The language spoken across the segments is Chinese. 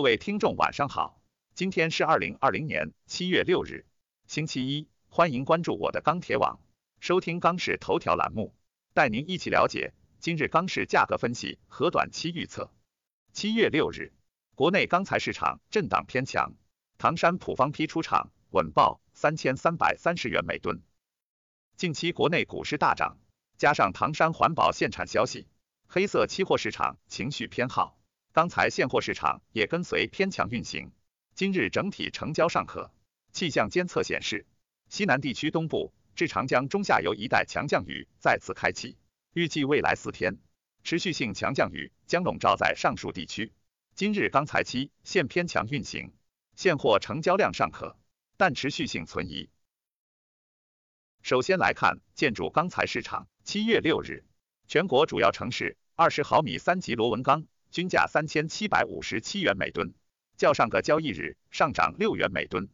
各位听众晚上好，今天是二零二零年七月六日，星期一，欢迎关注我的钢铁网，收听钢市头条栏目，带您一起了解今日钢市价格分析和短期预测。七月六日，国内钢材市场震荡偏强，唐山普方坯出厂稳报三千三百三十元每吨。近期国内股市大涨，加上唐山环保限产消息，黑色期货市场情绪偏好。钢材现货市场也跟随偏强运行，今日整体成交尚可。气象监测显示，西南地区东部至长江中下游一带强降雨再次开启，预计未来四天持续性强降雨将笼罩在上述地区。今日钢材期现偏强运行，现货成交量尚可，但持续性存疑。首先来看建筑钢材市场，七月六日，全国主要城市二十毫米三级螺纹钢。均价三千七百五十七元每吨，较上个交易日上涨六元每吨。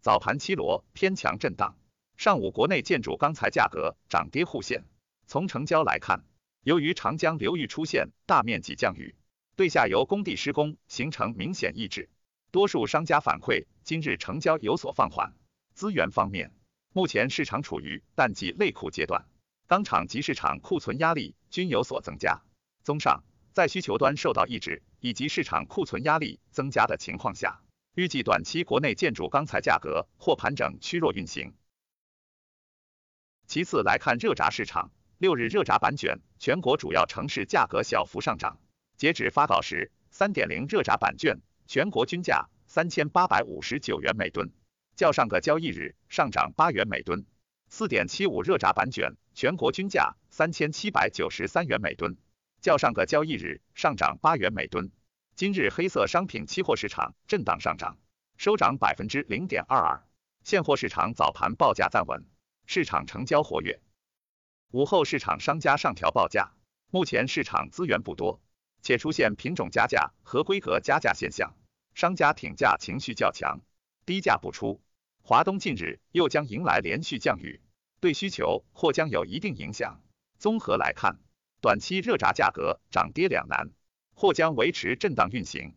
早盘期螺偏强震荡，上午国内建筑钢材价格涨跌互现。从成交来看，由于长江流域出现大面积降雨，对下游工地施工形成明显抑制，多数商家反馈今日成交有所放缓。资源方面，目前市场处于淡季类库阶段，钢厂及市场库存压力均有所增加。综上。在需求端受到抑制以及市场库存压力增加的情况下，预计短期国内建筑钢材价格或盘整趋弱运行。其次来看热轧市场，六日热轧板卷全国主要城市价格小幅上涨，截止发稿时，三点零热轧板卷全国均价三千八百五十九元每吨，较上个交易日上涨八元每吨。四点七五热轧板卷全国均价三千七百九十三元每吨。较上个交易日上涨八元每吨。今日黑色商品期货市场震荡上涨，收涨百分之零点二二。现货市场早盘报价站稳，市场成交活跃。午后市场商家上调报价，目前市场资源不多，且出现品种加价和规格加价现象，商家挺价情绪较强，低价不出。华东近日又将迎来连续降雨，对需求或将有一定影响。综合来看。短期热轧价格涨跌两难，或将维持震荡运行。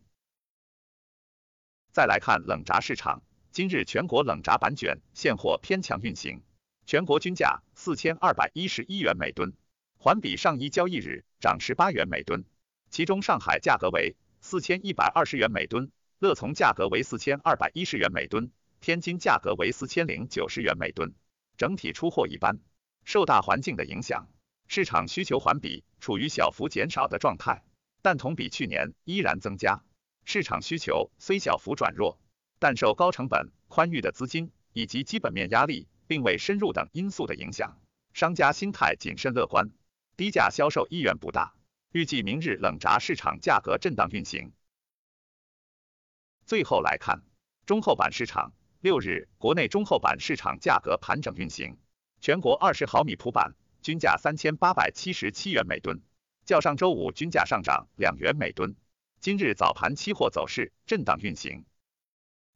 再来看冷轧市场，今日全国冷轧板卷现货偏强运行，全国均价四千二百一十一元每吨，环比上一交易日涨十八元每吨。其中上海价格为四千一百二十元每吨，乐从价格为四千二百一十元每吨，天津价格为四千零九十元每吨。整体出货一般，受大环境的影响。市场需求环比处于小幅减少的状态，但同比去年依然增加。市场需求虽小幅转弱，但受高成本、宽裕的资金以及基本面压力并未深入等因素的影响，商家心态谨慎乐观，低价销售意愿不大。预计明日冷轧市场价格震荡运行。最后来看中厚板市场，六日国内中厚板市场价格盘整运行，全国二十毫米普板。均价三千八百七十七元每吨，较上周五均价上涨两元每吨。今日早盘期货走势震荡运行，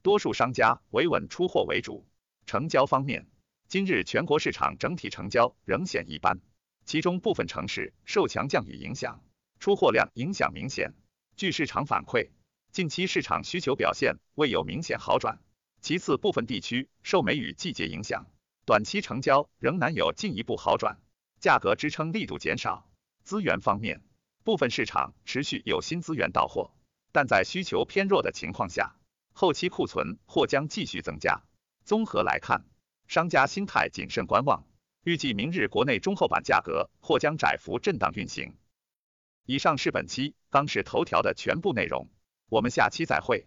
多数商家维稳出货为主。成交方面，今日全国市场整体成交仍显一般，其中部分城市受强降雨影响，出货量影响明显。据市场反馈，近期市场需求表现未有明显好转。其次，部分地区受梅雨季节影响，短期成交仍难有进一步好转。价格支撑力度减少。资源方面，部分市场持续有新资源到货，但在需求偏弱的情况下，后期库存或将继续增加。综合来看，商家心态谨慎观望，预计明日国内中厚板价格或将窄幅震荡运行。以上是本期钢市头条的全部内容，我们下期再会。